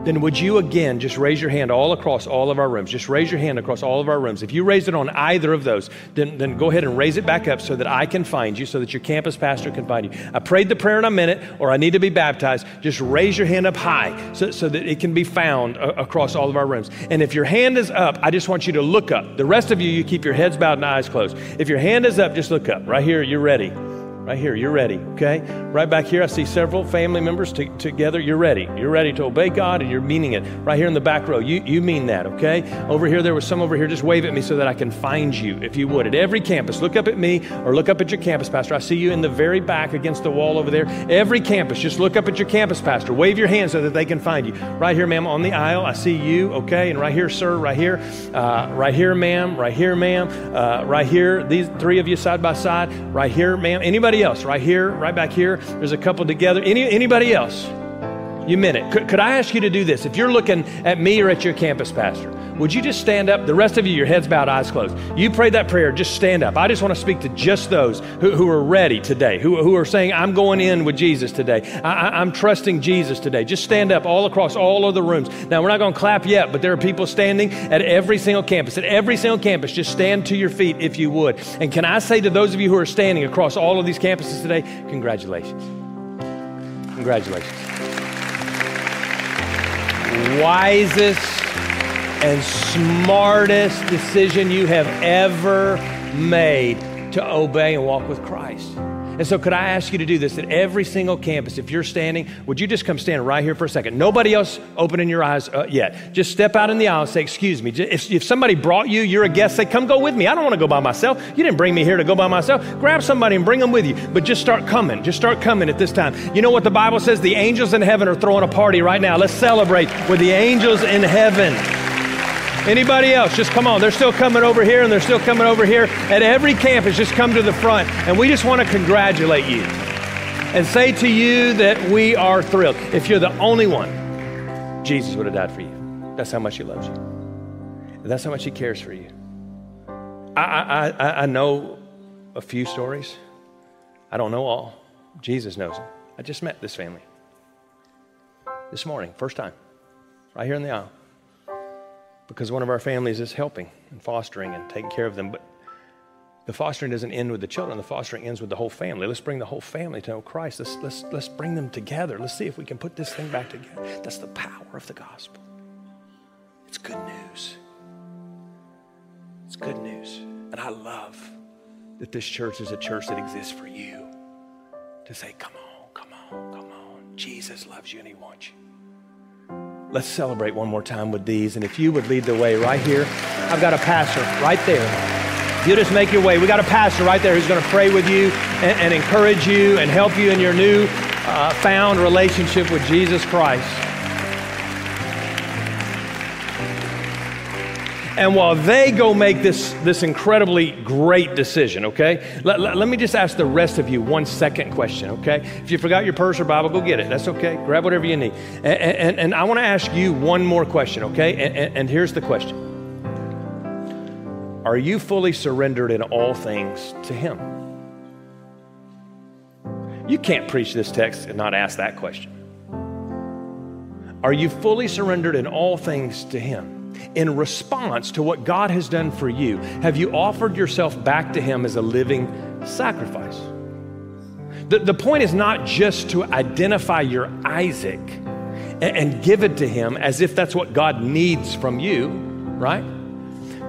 Speaker 2: Then would you again just raise your hand all across all of our rooms? Just raise your hand across all of our rooms. If you raised it on either of those, then, then go ahead and raise it back up so that I can find you, so that your campus pastor can find you. I prayed the prayer in a minute, or I need to be baptized. Just raise your hand up high so, so that it can be found uh, across all of our rooms. And if your hand is up, I just want you to look up. The rest of you, you keep your heads bowed and eyes closed. If your hand is up, just look up. Right here, you're ready. Right here, you're ready, okay? Right back here, I see several family members t- together. You're ready. You're ready to obey God and you're meaning it. Right here in the back row, you, you mean that, okay? Over here, there was some over here. Just wave at me so that I can find you, if you would. At every campus, look up at me or look up at your campus pastor. I see you in the very back against the wall over there. Every campus, just look up at your campus pastor. Wave your hand so that they can find you. Right here, ma'am, on the aisle, I see you, okay? And right here, sir, right here, uh, right here, ma'am, right here, ma'am, uh, right here, these three of you side by side, right here, ma'am. Anybody else? Right here, right back here. There's a couple together. Any, anybody else? You meant it. Could, could I ask you to do this? If you're looking at me or at your campus pastor, would you just stand up? The rest of you, your heads bowed, eyes closed. You prayed that prayer, just stand up. I just want to speak to just those who, who are ready today, who, who are saying, I'm going in with Jesus today. I, am trusting Jesus today. Just stand up all across all of the rooms. Now, we're not going to clap yet, but there are people standing at every single campus. At every single campus, just stand to your feet if you would. And can I say to those of you who are standing across all of these campuses today, congratulations. Congratulations wisest and smartest decision you have ever made to obey and walk with Christ. And so, could I ask you to do this at every single campus? If you're standing, would you just come stand right here for a second? Nobody else opening your eyes uh, yet. Just step out in the aisle and say, Excuse me. If, if somebody brought you, you're a guest, say, Come go with me. I don't want to go by myself. You didn't bring me here to go by myself. Grab somebody and bring them with you. But just start coming. Just start coming at this time. You know what the Bible says? The angels in heaven are throwing a party right now. Let's celebrate with the angels in heaven. Anybody else? Just come on. They're still coming over here and they're still coming over here. At every campus, just come to the front. And we just want to congratulate you and say to you that we are thrilled. If you're the only one, Jesus would have died for you. That's how much He loves you. That's how much He cares for you. I, I, I know a few stories. I don't know all. Jesus knows them. I just met this family this morning, first time, right here in the aisle because one of our families is helping and fostering and taking care of them. But the fostering doesn't end with the children, the fostering ends with the whole family. Let's bring the whole family to know Christ. Let's, let's, let's bring them together. Let's see if we can put this thing back together. That's the power of the gospel. It's good news. It's good news. And I love that this church is a church that exists for you to say, come on, come on, come on. Jesus loves you and he wants you. Let's celebrate one more time with these. And if you would lead the way right here, I've got a pastor right there. You just make your way. We got a pastor right there who's going to pray with you and, and encourage you and help you in your new uh, found relationship with Jesus Christ. And while they go make this, this incredibly great decision, okay, let, let, let, me just ask the rest of you one second question, okay? If you forgot your purse or Bible, go get it. That's okay. Grab whatever you need. And, and, and I want to ask you one more question, okay? And, and here's the question Are you fully surrendered in all things to Him? You can't preach this text and not ask that question. Are you fully surrendered in all things to Him? In response to what God has done for you, have you offered yourself back to Him as a living sacrifice? The, the point is not just to identify your Isaac and, and give it to Him as if that's what God needs from you, right?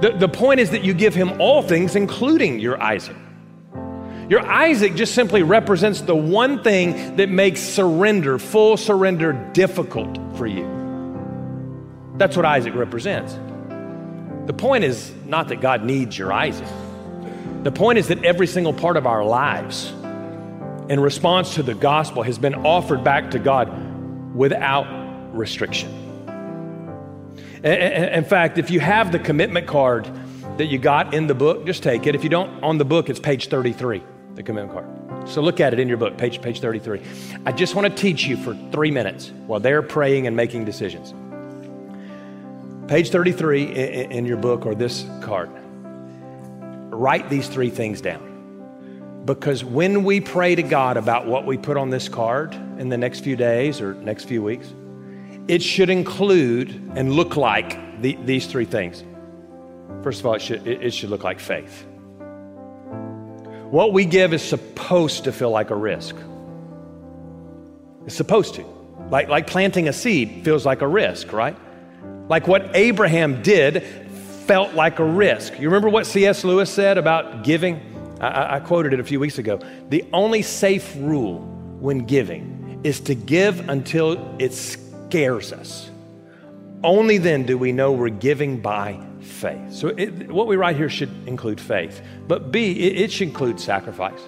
Speaker 2: The, the point is that you give Him all things, including your Isaac. Your Isaac just simply represents the one thing that makes surrender, full surrender, difficult for you. That's what Isaac represents. The point is not that God needs your Isaac. The point is that every single part of our lives, in response to the gospel, has been offered back to God without restriction. In fact, if you have the commitment card that you got in the book, just take it. If you don't, on the book, it's page 33, the commitment card. So look at it in your book, page, page 33. I just want to teach you for three minutes while they're praying and making decisions. Page 33 in your book or this card. Write these three things down. Because when we pray to God about what we put on this card in the next few days or next few weeks, it should include and look like the, these three things. First of all, it should, it should look like faith. What we give is supposed to feel like a risk. It's supposed to. Like, like planting a seed feels like a risk, right? Like what Abraham did, felt like a risk. You remember what C.S. Lewis said about giving? I, I quoted it a few weeks ago. The only safe rule when giving is to give until it scares us. Only then do we know we're giving by faith. So, it, what we write here should include faith. But B, it, it should include sacrifice.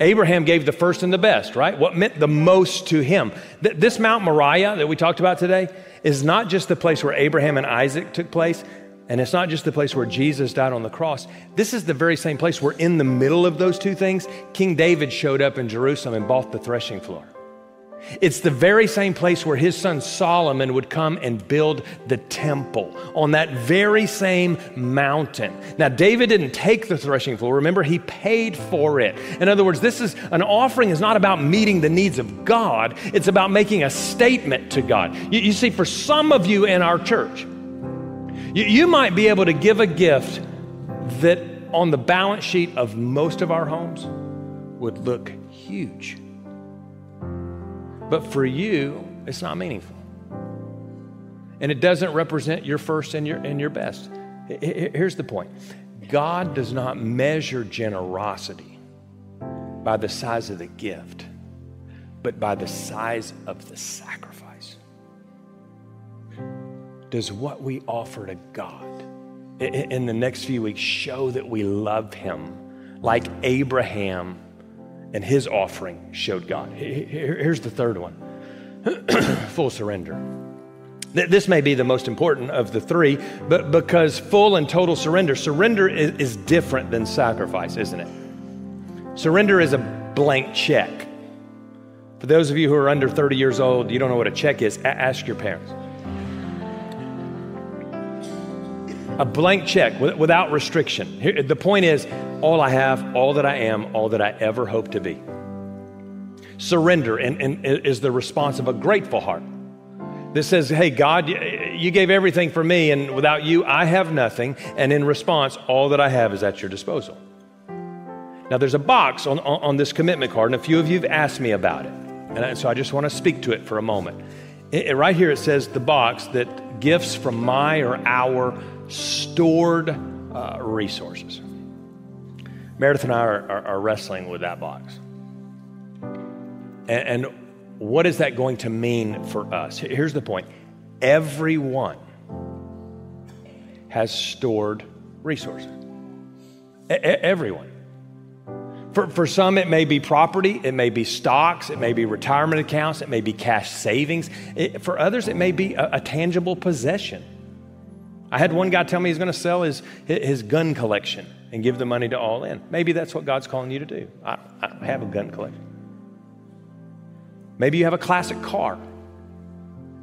Speaker 2: Abraham gave the first and the best, right? What meant the most to him. This Mount Moriah that we talked about today, is not just the place where Abraham and Isaac took place, and it's not just the place where Jesus died on the cross. This is the very same place where, in the middle of those two things, King David showed up in Jerusalem and bought the threshing floor. It's the very same place where his son Solomon would come and build the temple on that very same mountain. Now, David didn't take the threshing floor. Remember, he paid for it. In other words, this is an offering is not about meeting the needs of God, it's about making a statement to God. You, you see, for some of you in our church, you, you might be able to give a gift that on the balance sheet of most of our homes would look huge. But for you, it's not meaningful. And it doesn't represent your first and your, and your best. Here's the point God does not measure generosity by the size of the gift, but by the size of the sacrifice. Does what we offer to God in the next few weeks show that we love Him like Abraham? And his offering showed God. Here's the third one full surrender. This may be the most important of the three, but because full and total surrender, surrender is different than sacrifice, isn't it? Surrender is a blank check. For those of you who are under 30 years old, you don't know what a check is, ask your parents. A blank check without restriction. The point is, all I have, all that I am, all that I ever hope to be. Surrender and, and is the response of a grateful heart. This says, Hey, God, you gave everything for me, and without you, I have nothing. And in response, all that I have is at your disposal. Now, there's a box on, on, on this commitment card, and a few of you have asked me about it. And so I just want to speak to it for a moment. It, it, right here, it says the box that gifts from my or our stored uh, resources. Meredith and I are, are, are wrestling with that box. And, and what is that going to mean for us? Here's the point everyone has stored resources. everyone. For, for some, it may be property, it may be stocks, it may be retirement accounts, it may be cash savings. It, for others, it may be a, a, tangible possession. I had one guy tell me he's going to sell his, his gun collection and give the money to all in. Maybe that's what God's calling you to do. I, I don't have a gun collection. Maybe you have a classic car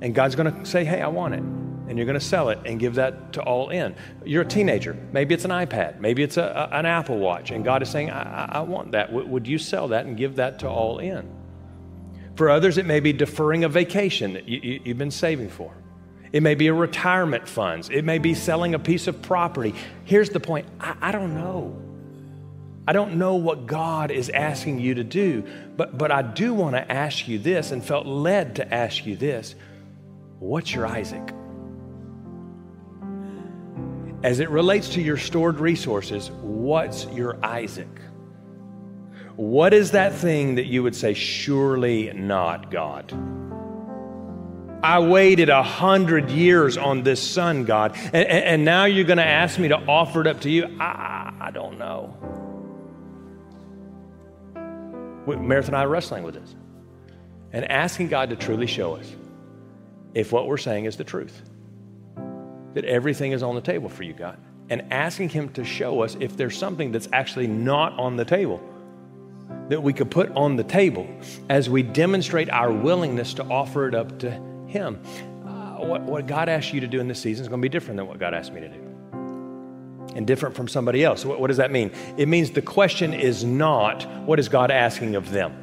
Speaker 2: and God's going to say, hey, I want it. And you're going to sell it and give that to all in. You're a teenager. Maybe it's an iPad. Maybe it's a, a, an Apple Watch. And God is saying, I, I, want that. W- would you sell that and give that to all in? For others, it may be deferring a vacation that you, you, you've been saving for. It may be a retirement funds. It may be selling a piece of property. Here's the point I, I, don't know. I don't know what God is asking you to do, but, but I do want to ask you this and felt led to ask you this. What's your Isaac? As it relates to your stored resources, what's your Isaac? What is that thing that you would say, surely not God? I waited a hundred years on this son, God, and, and now you're going to ask me to offer it up to you? I, I don't know. Meredith and I are wrestling with this and asking God to truly show us if what we're saying is the truth, that everything is on the table for you, God, and asking Him to show us if there's something that's actually not on the table that we could put on the table as we demonstrate our willingness to offer it up to him. Uh, what, what God asks you to do in this season is going to be different than what God asked me to do. And different from somebody else. What, what does that mean? It means the question is not, what is God asking of them?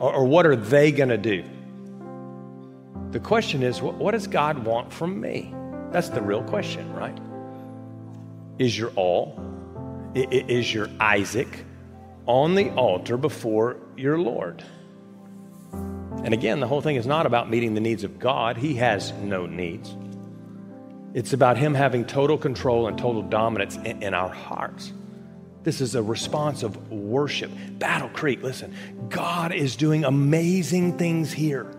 Speaker 2: Or, or what are they going to do? The question is, what, what does God want from me? That's the real question, right? Is your all, is your Isaac on the altar before your Lord? And again, the whole thing is not about meeting the needs of God, He has no needs. It's about Him having total control and total dominance in, in our hearts. This is a response of worship. Battle Creek, listen, God is doing amazing things here.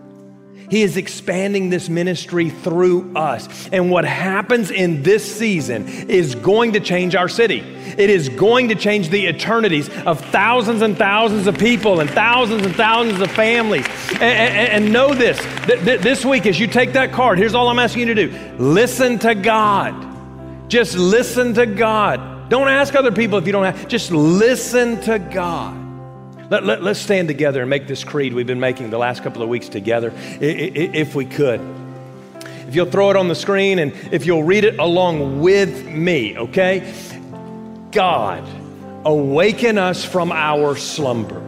Speaker 2: He is expanding this ministry through us. And what happens in this season is going to change our city. It is going to change the eternities of thousands and thousands of people and thousands and thousands of families. And, and, and know this this week, as you take that card, here's all I'm asking you to do listen to God. Just listen to God. Don't ask other people if you don't have, just listen to God. Let, let, let's stand together and make this creed we've been making the last couple of weeks together, if we could. If you'll throw it on the screen and if you'll read it along with me, okay? God, awaken us from our slumber,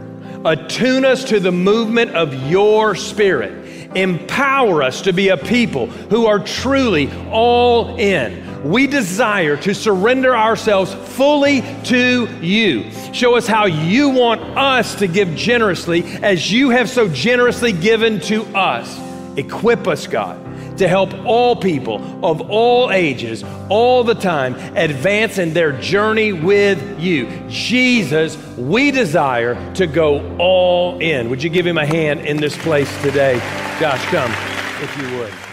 Speaker 2: attune us to the movement of your spirit, empower us to be a people who are truly all in we desire to surrender ourselves fully to you. Show us how you want us to give generously as you have so generously given to us. Equip us, God, to help all people of all ages, all the time, advance in their journey with you. Jesus, we desire to go all in. Would you give him a hand in this place today? Josh, come if you would.